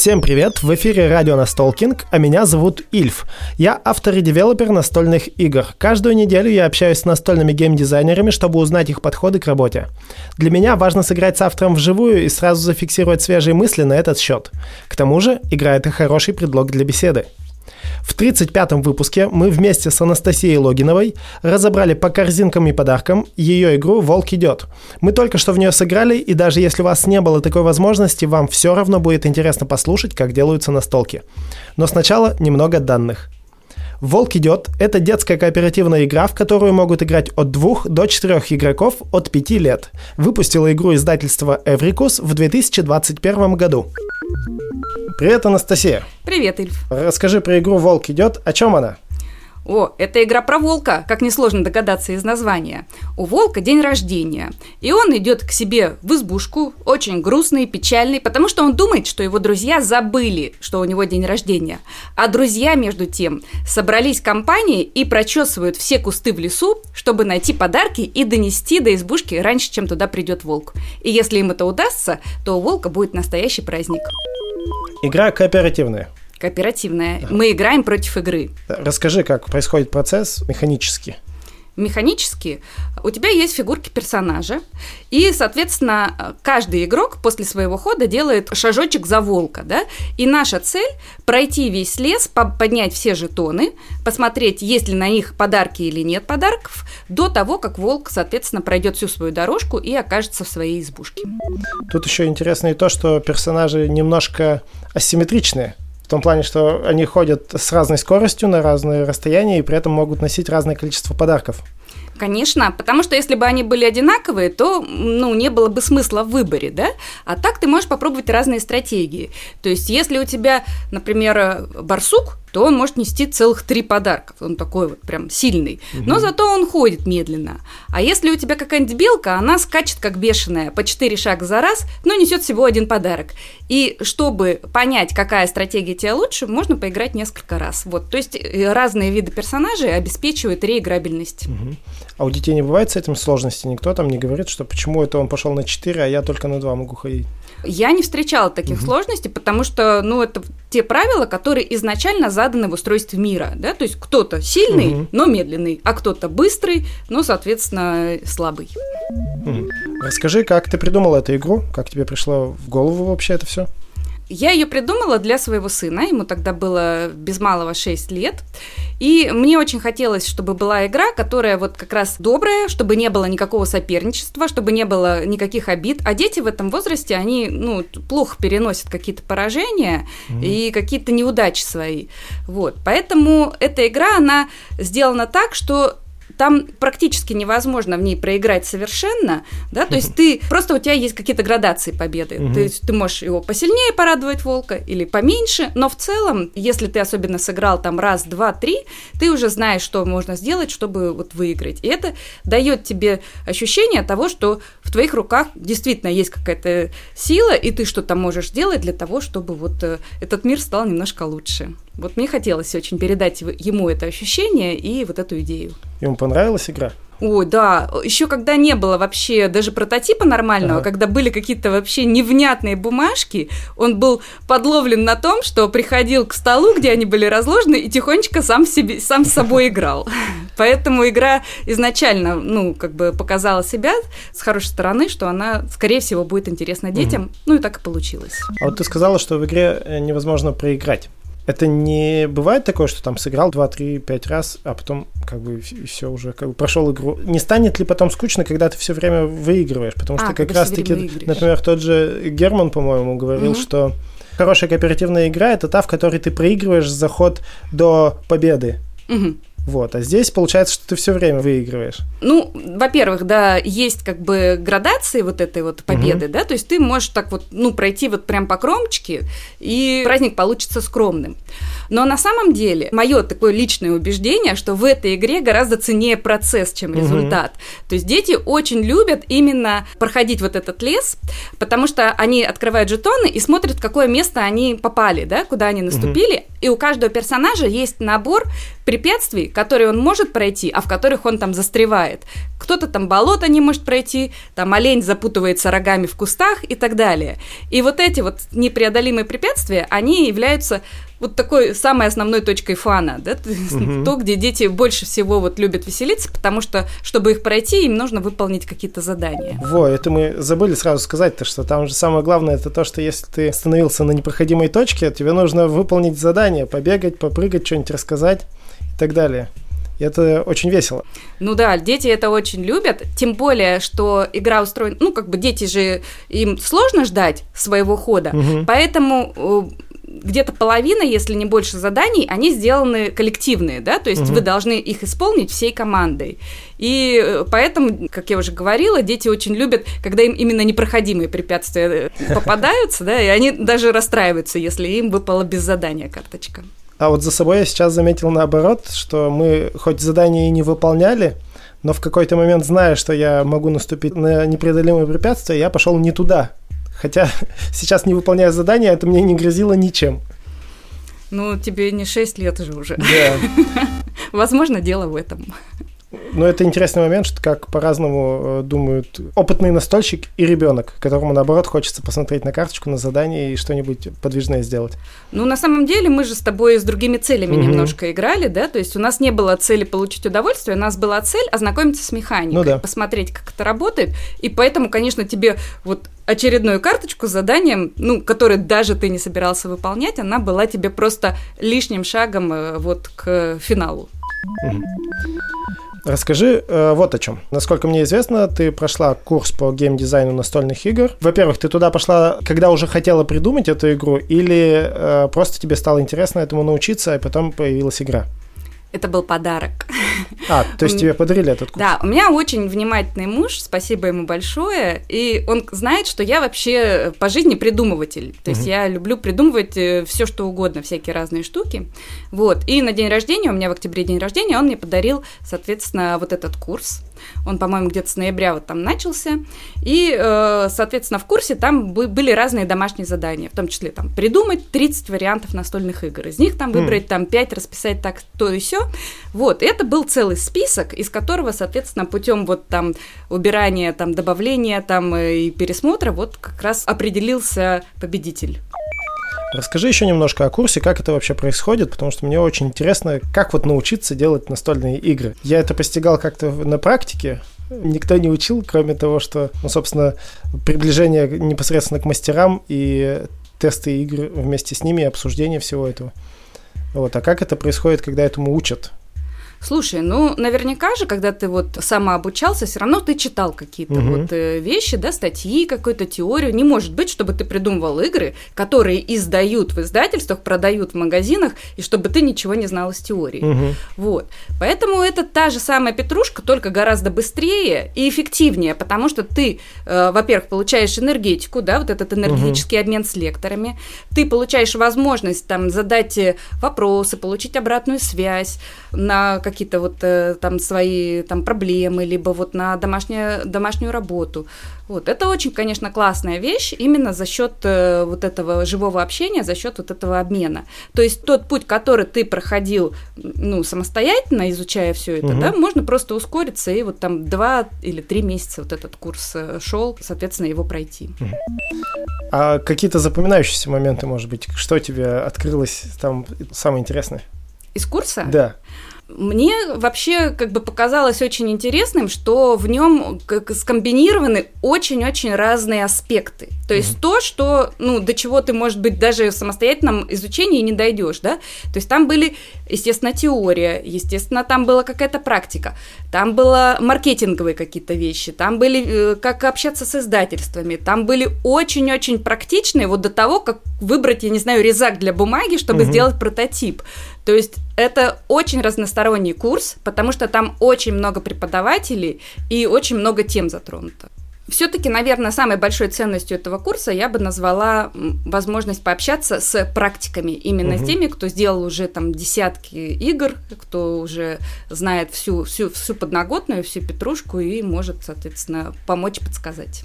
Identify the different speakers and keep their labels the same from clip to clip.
Speaker 1: Всем привет! В эфире радио Настолкинг, а меня зовут Ильф. Я автор и девелопер настольных игр. Каждую неделю я общаюсь с настольными геймдизайнерами, чтобы узнать их подходы к работе. Для меня важно сыграть с автором вживую и сразу зафиксировать свежие мысли на этот счет. К тому же, игра — это хороший предлог для беседы. В 35-м выпуске мы вместе с Анастасией Логиновой разобрали по корзинкам и подаркам ее игру «Волк идет». Мы только что в нее сыграли, и даже если у вас не было такой возможности, вам все равно будет интересно послушать, как делаются настолки. Но сначала немного данных. «Волк идет» — это детская кооперативная игра, в которую могут играть от 2 до 4 игроков от 5 лет. Выпустила игру издательство Эврикус в 2021 году. Привет, Анастасия.
Speaker 2: Привет, Ильф.
Speaker 1: Расскажи про игру «Волк идет». О чем она?
Speaker 2: О, это игра про волка, как несложно догадаться из названия. У волка день рождения, и он идет к себе в избушку, очень грустный, печальный, потому что он думает, что его друзья забыли, что у него день рождения. А друзья, между тем, собрались компанией и прочесывают все кусты в лесу, чтобы найти подарки и донести до избушки раньше, чем туда придет волк. И если им это удастся, то у волка будет настоящий праздник.
Speaker 1: Игра кооперативная.
Speaker 2: Кооперативная. Мы играем против игры.
Speaker 1: Расскажи, как происходит процесс механически
Speaker 2: механически, у тебя есть фигурки персонажа, и, соответственно, каждый игрок после своего хода делает шажочек за волка, да, и наша цель – пройти весь лес, поднять все жетоны, посмотреть, есть ли на них подарки или нет подарков, до того, как волк, соответственно, пройдет всю свою дорожку и окажется в своей избушке.
Speaker 1: Тут еще интересно и то, что персонажи немножко асимметричные, в том плане, что они ходят с разной скоростью на разные расстояния и при этом могут носить разное количество подарков.
Speaker 2: Конечно, потому что если бы они были одинаковые, то ну, не было бы смысла в выборе, да? А так ты можешь попробовать разные стратегии. То есть, если у тебя, например, барсук, то он может нести целых три подарка. Он такой вот прям сильный. Угу. Но зато он ходит медленно. А если у тебя какая-нибудь белка, она скачет как бешеная по четыре шага за раз, но несет всего один подарок. И чтобы понять, какая стратегия тебе лучше, можно поиграть несколько раз. Вот. То есть э, разные виды персонажей обеспечивают реиграбельность.
Speaker 1: Угу. А у детей не бывает с этим сложности? Никто там не говорит, что почему это он пошел на 4, а я только на 2 могу ходить?
Speaker 2: Я не встречала таких угу. сложностей, потому что, ну, это те правила, которые изначально заданы в устройстве мира, да, то есть кто-то сильный, угу. но медленный, а кто-то быстрый, но, соответственно, слабый.
Speaker 1: Угу. Расскажи, как ты придумала эту игру, как тебе пришло в голову вообще это все?
Speaker 2: Я ее придумала для своего сына, ему тогда было без малого 6 лет. И мне очень хотелось, чтобы была игра, которая вот как раз добрая, чтобы не было никакого соперничества, чтобы не было никаких обид. А дети в этом возрасте, они ну, плохо переносят какие-то поражения mm-hmm. и какие-то неудачи свои. Вот. Поэтому эта игра, она сделана так, что там практически невозможно в ней проиграть совершенно, да, то есть ты, просто у тебя есть какие-то градации победы, то есть ты можешь его посильнее порадовать волка или поменьше, но в целом, если ты особенно сыграл там раз, два, три, ты уже знаешь, что можно сделать, чтобы вот выиграть, и это дает тебе ощущение того, что в твоих руках действительно есть какая-то сила, и ты что-то можешь сделать для того, чтобы вот э, этот мир стал немножко лучше. Вот мне хотелось очень передать ему это ощущение и вот эту идею.
Speaker 1: Ему понравилась игра?
Speaker 2: Ой, да, еще когда не было вообще даже прототипа нормального, ага. когда были какие-то вообще невнятные бумажки, он был подловлен на том, что приходил к столу, где они были разложены, и тихонечко сам, себе, сам с собой играл. Поэтому игра изначально, ну, как бы показала себя с хорошей стороны, что она, скорее всего, будет интересна детям. Угу. Ну и так и получилось.
Speaker 1: А вот ты сказала, что в игре э, невозможно проиграть. Это не бывает такое, что там сыграл 2, 3, 5 раз, а потом как бы все уже как бы прошел игру. Не станет ли потом скучно, когда ты все время выигрываешь? Потому что а, как раз таки, например, тот же Герман, по-моему, говорил, угу. что хорошая кооперативная игра это та, в которой ты проигрываешь заход до победы. Угу. Вот, а здесь получается, что ты все время выигрываешь.
Speaker 2: Ну, во-первых, да, есть как бы градации вот этой вот победы, угу. да, то есть ты можешь так вот, ну, пройти вот прям по кромочке, и праздник получится скромным. Но на самом деле, мое такое личное убеждение, что в этой игре гораздо ценнее процесс, чем результат. Угу. То есть дети очень любят именно проходить вот этот лес, потому что они открывают жетоны и смотрят, в какое место они попали, да, куда они наступили, угу. и у каждого персонажа есть набор препятствий, которые он может пройти, а в которых он там застревает. Кто-то там болото не может пройти, там олень запутывается рогами в кустах и так далее. И вот эти вот непреодолимые препятствия, они являются вот такой самой основной точкой фана, да, угу. то, где дети больше всего вот любят веселиться, потому что, чтобы их пройти, им нужно выполнить какие-то задания.
Speaker 1: Во, это мы забыли сразу сказать-то, что там же самое главное, это то, что если ты остановился на непроходимой точке, тебе нужно выполнить задание, побегать, попрыгать, что-нибудь рассказать так далее. И это очень весело.
Speaker 2: Ну да, дети это очень любят, тем более, что игра устроена, ну как бы дети же, им сложно ждать своего хода, угу. поэтому э, где-то половина, если не больше заданий, они сделаны коллективные, да, то есть угу. вы должны их исполнить всей командой. И э, поэтому, как я уже говорила, дети очень любят, когда им именно непроходимые препятствия э, попадаются, да, и они даже расстраиваются, если им выпала без задания карточка.
Speaker 1: А вот за собой я сейчас заметил наоборот, что мы хоть задание и не выполняли, но в какой-то момент, зная, что я могу наступить на непреодолимые препятствия, я пошел не туда, Хотя сейчас не выполняя задания, это мне не грозило ничем.
Speaker 2: Ну, тебе не 6 лет же уже. Да. Возможно, дело в этом.
Speaker 1: Но это интересный момент, что как по-разному э, думают опытный настольщик и ребенок, которому, наоборот, хочется посмотреть на карточку, на задание и что-нибудь подвижное сделать.
Speaker 2: Ну, на самом деле, мы же с тобой с другими целями угу. немножко играли, да? То есть у нас не было цели получить удовольствие, у нас была цель ознакомиться с механикой, ну, да. посмотреть, как это работает. И поэтому, конечно, тебе вот очередную карточку с заданием, ну, которое даже ты не собирался выполнять, она была тебе просто лишним шагом э, вот к финалу. Угу.
Speaker 1: Расскажи э, вот о чем. Насколько мне известно, ты прошла курс по геймдизайну настольных игр. Во-первых, ты туда пошла, когда уже хотела придумать эту игру, или э, просто тебе стало интересно этому научиться, и потом появилась игра?
Speaker 2: Это был подарок.
Speaker 1: А, то есть тебе подарили этот курс?
Speaker 2: Да, у меня очень внимательный муж, спасибо ему большое, и он знает, что я вообще по жизни придумыватель. То есть я люблю придумывать э, все, что угодно, всякие разные штуки. Вот, и на день рождения, у меня в октябре день рождения, он мне подарил, соответственно, вот этот курс. Он, по-моему, где-то с ноября вот там начался. И, э, соответственно, в курсе там были разные домашние задания, в том числе там придумать 30 вариантов настольных игр. Из них там выбрать там 5, расписать так, то и все. Вот, это был целый список, из которого, соответственно, путем вот там убирания, там добавления там э, и пересмотра вот как раз определился победитель.
Speaker 1: Расскажи еще немножко о курсе, как это вообще происходит, потому что мне очень интересно, как вот научиться делать настольные игры. Я это постигал как-то на практике, никто не учил, кроме того, что, ну, собственно, приближение непосредственно к мастерам и тесты игр вместе с ними, обсуждение всего этого. Вот. А как это происходит, когда этому учат?
Speaker 2: Слушай, ну, наверняка же, когда ты вот самообучался, все равно ты читал какие-то угу. вот э, вещи, да, статьи, какую-то теорию. Не может быть, чтобы ты придумывал игры, которые издают в издательствах, продают в магазинах, и чтобы ты ничего не знал из теории. Угу. Вот. Поэтому это та же самая петрушка, только гораздо быстрее и эффективнее, потому что ты, э, во-первых, получаешь энергетику, да, вот этот энергетический угу. обмен с лекторами, ты получаешь возможность там задать э, вопросы, получить обратную связь на какие-то вот э, там свои там проблемы, либо вот на домашнюю, домашнюю работу. Вот. Это очень, конечно, классная вещь именно за счет э, вот этого живого общения, за счет вот этого обмена. То есть тот путь, который ты проходил ну, самостоятельно, изучая все это, угу. да, можно просто ускориться и вот там два или три месяца вот этот курс э, шел, соответственно, его пройти.
Speaker 1: А какие-то запоминающиеся моменты, может быть, что тебе открылось там самое интересное?
Speaker 2: Из курса?
Speaker 1: Да.
Speaker 2: Мне вообще как бы показалось очень интересным, что в нем как скомбинированы очень-очень разные аспекты. То есть mm-hmm. то, что, ну, до чего ты, может быть, даже в самостоятельном изучении не дойдешь, да? То есть там были, естественно, теория, естественно, там была какая-то практика, там было маркетинговые какие-то вещи, там были э, как общаться с издательствами, там были очень-очень практичные, вот до того, как выбрать, я не знаю, резак для бумаги, чтобы mm-hmm. сделать прототип. То есть это очень разносторонний курс, потому что там очень много преподавателей и очень много тем затронуто. Все-таки, наверное, самой большой ценностью этого курса я бы назвала возможность пообщаться с практиками, именно угу. с теми, кто сделал уже там десятки игр, кто уже знает всю, всю, всю подноготную, всю петрушку и может, соответственно, помочь подсказать.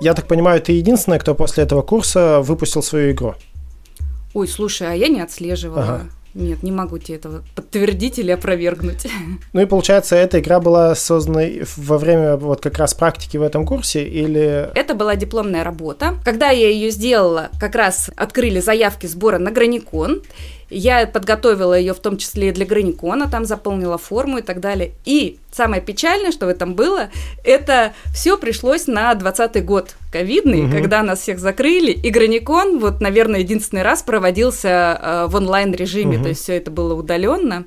Speaker 1: Я так понимаю, ты единственная, кто после этого курса выпустил свою игру?
Speaker 2: Ой, слушай, а я не отслеживала. Ага. Нет, не могу тебе этого подтвердить или опровергнуть.
Speaker 1: Ну и получается, эта игра была создана во время вот как раз практики в этом курсе или...
Speaker 2: Это была дипломная работа. Когда я ее сделала, как раз открыли заявки сбора на Граникон, я подготовила ее в том числе и для Граникона, там заполнила форму и так далее. И самое печальное, что в этом было, это все пришлось на 20 год ковидный, угу. когда нас всех закрыли, и Граникон, вот, наверное, единственный раз проводился э, в онлайн-режиме, угу. то есть все это было удаленно.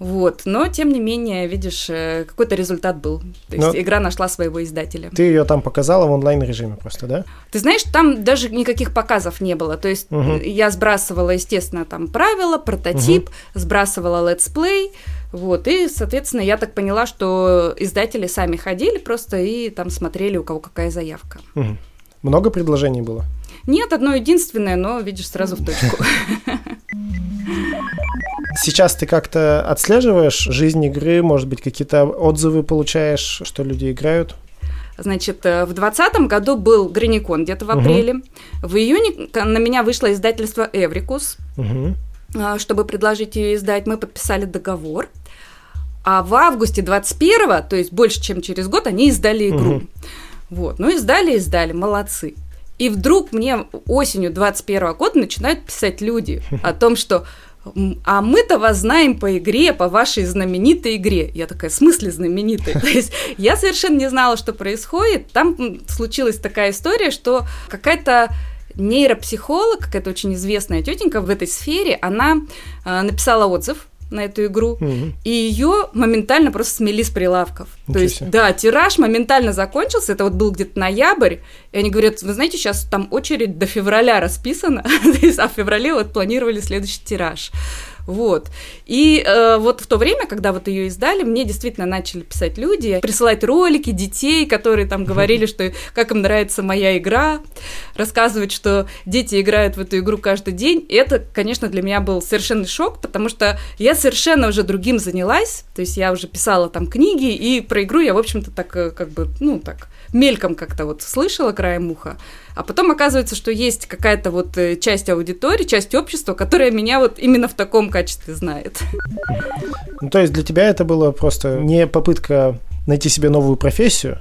Speaker 2: Вот, но тем не менее, видишь, э, какой-то результат был. То есть но игра нашла своего издателя.
Speaker 1: Ты ее там показала в онлайн режиме просто, да?
Speaker 2: Ты знаешь, там даже никаких показов не было. То есть угу. я сбрасывала, естественно, там правила, прототип, угу. сбрасывала летсплей. Вот, и, соответственно, я так поняла, что издатели сами ходили просто и там смотрели, у кого какая заявка.
Speaker 1: Угу. Много предложений было?
Speaker 2: Нет, одно единственное, но видишь сразу в точку.
Speaker 1: Сейчас ты как-то отслеживаешь жизнь игры, может быть, какие-то отзывы получаешь, что люди играют?
Speaker 2: Значит, э, в 2020 году был Граникон где-то в апреле. Угу. В июне на меня вышло издательство Эврикус, угу. чтобы предложить ее издать. Мы подписали договор. А в августе 21 то есть больше, чем через год, они издали игру. Угу. Вот, ну издали, издали, молодцы. И вдруг мне осенью 21 года начинают писать люди о том, что а мы-то вас знаем по игре, по вашей знаменитой игре. Я такая, в смысле знаменитой? То есть я совершенно не знала, что происходит. Там случилась такая история, что какая-то нейропсихолог, какая-то очень известная тетенька в этой сфере, она э, написала отзыв на эту игру, угу. и ее моментально просто смели с прилавков. Ничего То есть, себе. да, тираж моментально закончился, это вот был где-то ноябрь, и они говорят, вы знаете, сейчас там очередь до февраля расписана, а в феврале вот планировали следующий тираж. Вот. И э, вот в то время, когда вот ее издали, мне действительно начали писать люди, присылать ролики детей, которые там говорили, что как им нравится моя игра, рассказывать, что дети играют в эту игру каждый день. И это, конечно, для меня был совершенный шок, потому что я совершенно уже другим занялась, то есть я уже писала там книги, и про игру я, в общем-то, так э, как бы, ну, так, мельком как-то вот слышала краем уха. А потом оказывается, что есть какая-то вот э, часть аудитории, часть общества, которая меня вот именно в таком качестве знает.
Speaker 1: Ну, то есть для тебя это было просто не попытка найти себе новую профессию,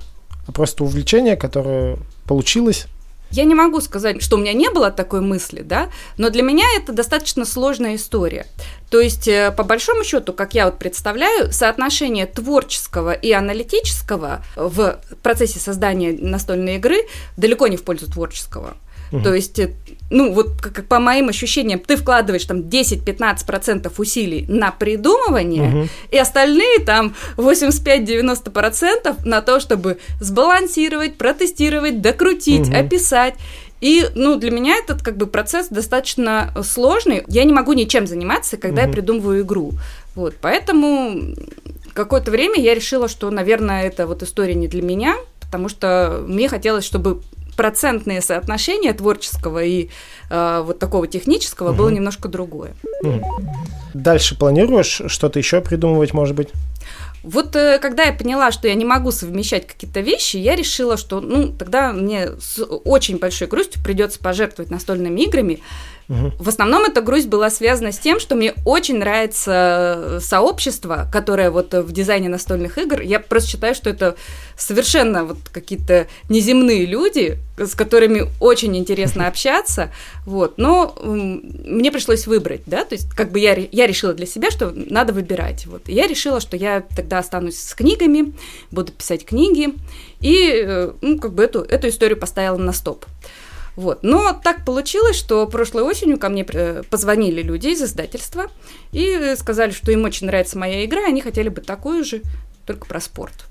Speaker 1: а просто увлечение, которое получилось,
Speaker 2: я не могу сказать, что у меня не было такой мысли, да, но для меня это достаточно сложная история. То есть, э, по большому счету, как я вот представляю, соотношение творческого и аналитического в процессе создания настольной игры далеко не в пользу творческого. Угу. То есть, э, ну, вот как, по моим ощущениям, ты вкладываешь там 10-15% усилий на придумывание, угу. и остальные там 85-90% на то, чтобы сбалансировать, протестировать, докрутить, угу. описать. И, ну, для меня этот как бы процесс достаточно сложный. Я не могу ничем заниматься, когда угу. я придумываю игру. Вот, поэтому какое-то время я решила, что, наверное, это вот история не для меня, потому что мне хотелось, чтобы процентное соотношение творческого и э, вот такого технического угу. было немножко другое. Угу.
Speaker 1: Дальше планируешь что-то еще придумывать, может быть?
Speaker 2: Вот э, когда я поняла, что я не могу совмещать какие-то вещи, я решила, что ну тогда мне с очень большой грустью придется пожертвовать настольными играми. Угу. В основном эта грусть была связана с тем, что мне очень нравится сообщество, которое вот в дизайне настольных игр. Я просто считаю, что это совершенно вот какие-то неземные люди, с которыми очень интересно общаться. Вот. Но мне пришлось выбрать, да, то есть как бы я, я решила для себя, что надо выбирать. Вот. я решила, что я тогда останусь с книгами, буду писать книги, и э, ну, как бы эту, эту историю поставила на стоп. Вот. Но так получилось, что прошлой осенью ко мне э, позвонили люди из издательства и сказали, что им очень нравится моя игра, они хотели бы такую же, только про спорт.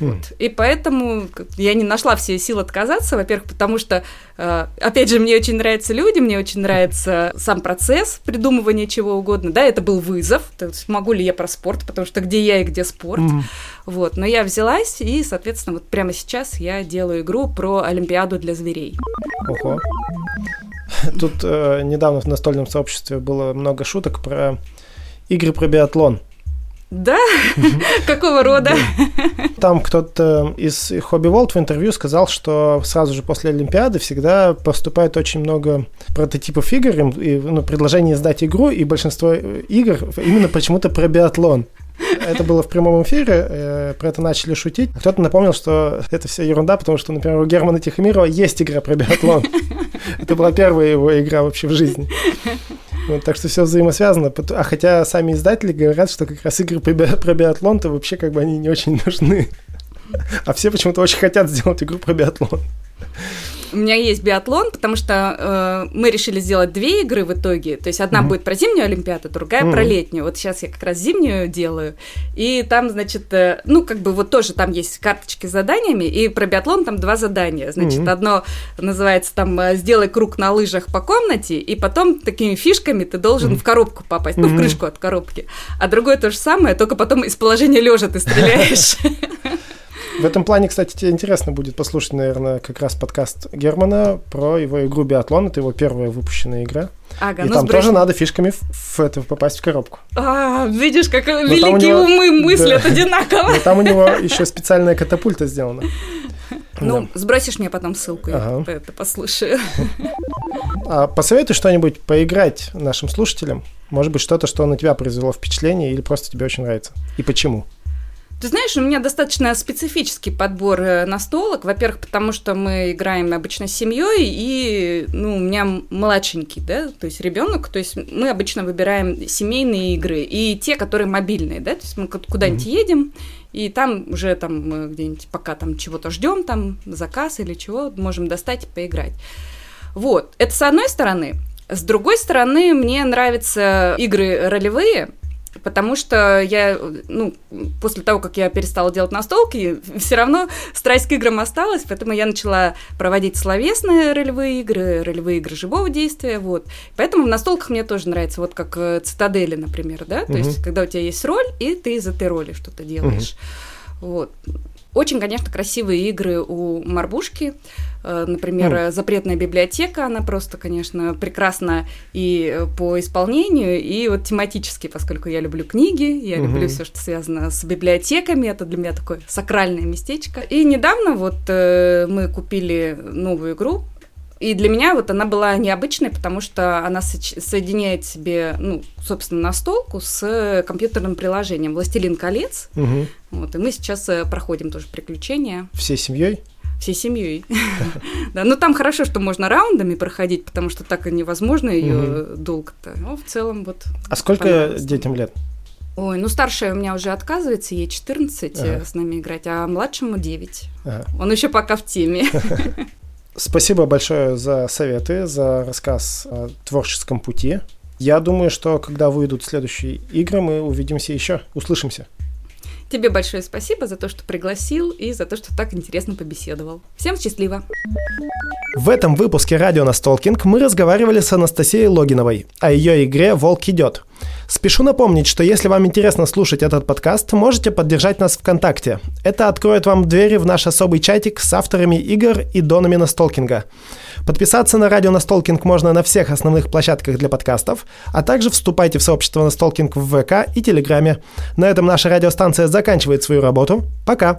Speaker 2: Вот. И поэтому я не нашла все силы отказаться, во-первых, потому что, э, опять же, мне очень нравятся люди, мне очень нравится сам процесс придумывания чего угодно. Да, это был вызов, то есть могу ли я про спорт, потому что где я и где спорт. Mm. Вот. Но я взялась, и, соответственно, вот прямо сейчас я делаю игру про Олимпиаду для зверей.
Speaker 1: Ого. Тут э, недавно в настольном сообществе было много шуток про игры про биатлон.
Speaker 2: Да? Какого рода?
Speaker 1: Там кто-то из Hobby World в интервью сказал, что сразу же после Олимпиады всегда поступает очень много прототипов игр, и ну, предложений сдать игру, и большинство игр именно почему-то про биатлон. Это было в прямом эфире, э, про это начали шутить. Кто-то напомнил, что это вся ерунда, потому что, например, у Германа Тихомирова есть игра про биатлон. Это была первая его игра вообще в жизни. Так что все взаимосвязано. А хотя сами издатели говорят, что как раз игры про биатлон-то вообще как бы они не очень нужны. А все почему-то очень хотят сделать игру про биатлон.
Speaker 2: У меня есть биатлон, потому что э, мы решили сделать две игры в итоге. То есть одна mm-hmm. будет про зимнюю Олимпиаду, другая mm-hmm. про летнюю. Вот сейчас я как раз зимнюю делаю. И там, значит, э, ну, как бы вот тоже там есть карточки с заданиями, и про биатлон там два задания. Значит, mm-hmm. одно называется там э, «Сделай круг на лыжах по комнате», и потом такими фишками ты должен mm-hmm. в коробку попасть, ну, в крышку от коробки. А другое то же самое, только потом из положения лежа ты стреляешь.
Speaker 1: В этом плане, кстати, тебе интересно будет послушать, наверное, как раз подкаст Германа про его игру «Биатлон». Это его первая выпущенная игра. Ага, и ну там сбросим. тоже надо фишками в, в это попасть в коробку.
Speaker 2: А, видишь, как Но великие него, умы мыслят да, одинаково.
Speaker 1: Но там у него еще специальная катапульта сделана.
Speaker 2: Ну, да. сбросишь мне потом ссылку, ага. я это послушаю.
Speaker 1: А посоветуй что-нибудь поиграть нашим слушателям. Может быть, что-то, что на тебя произвело впечатление или просто тебе очень нравится. И почему?
Speaker 2: Ты знаешь, у меня достаточно специфический подбор э, настолок. Во-первых, потому что мы играем обычно с семьей, и ну, у меня младшенький, да, то есть ребенок. То есть мы обычно выбираем семейные игры и те, которые мобильные, да, то есть мы куда-нибудь mm-hmm. едем, и там уже там где-нибудь пока там чего-то ждем, там заказ или чего, можем достать и поиграть. Вот, это с одной стороны. С другой стороны, мне нравятся игры ролевые, Потому что я, ну, после того, как я перестала делать настолки, все равно страсть к играм осталась, поэтому я начала проводить словесные ролевые игры, ролевые игры живого действия, вот. Поэтому в настолках мне тоже нравится, вот как э, цитадели, например, да, то угу. есть когда у тебя есть роль, и ты из этой роли что-то делаешь. Угу. Вот. Очень, конечно, красивые игры у Марбушки. Э, например, mm. «Запретная библиотека», она просто, конечно, прекрасна и по исполнению, и вот тематически, поскольку я люблю книги, я mm-hmm. люблю все, что связано с библиотеками, это для меня такое сакральное местечко. И недавно вот э, мы купили новую игру, и для меня вот она была необычной, потому что она соединяет себе, ну, собственно, настолку с компьютерным приложением «Властелин колец». Угу. Вот, и мы сейчас э, проходим тоже приключения.
Speaker 1: Всей семьей?
Speaker 2: всей семьей. да, ну там хорошо, что можно раундами проходить, потому что так и невозможно ее долго-то. Но в целом вот.
Speaker 1: А сколько детям лет?
Speaker 2: Ой, ну старшая у меня уже отказывается, ей 14 э, ага. с нами играть, а младшему 9. Ага. Он еще пока в теме.
Speaker 1: Спасибо большое за советы, за рассказ о творческом пути. Я думаю, что когда выйдут следующие игры, мы увидимся еще, услышимся.
Speaker 2: Тебе большое спасибо за то, что пригласил и за то, что так интересно побеседовал. Всем счастливо!
Speaker 1: В этом выпуске радио Настолкинг мы разговаривали с Анастасией Логиновой о ее игре «Волк идет». Спешу напомнить, что если вам интересно слушать этот подкаст, можете поддержать нас ВКонтакте. Это откроет вам двери в наш особый чатик с авторами игр и донами Настолкинга. Подписаться на радио Настолкинг можно на всех основных площадках для подкастов, а также вступайте в сообщество Настолкинг в ВК и Телеграме. На этом наша радиостанция заканчивает свою работу. Пока!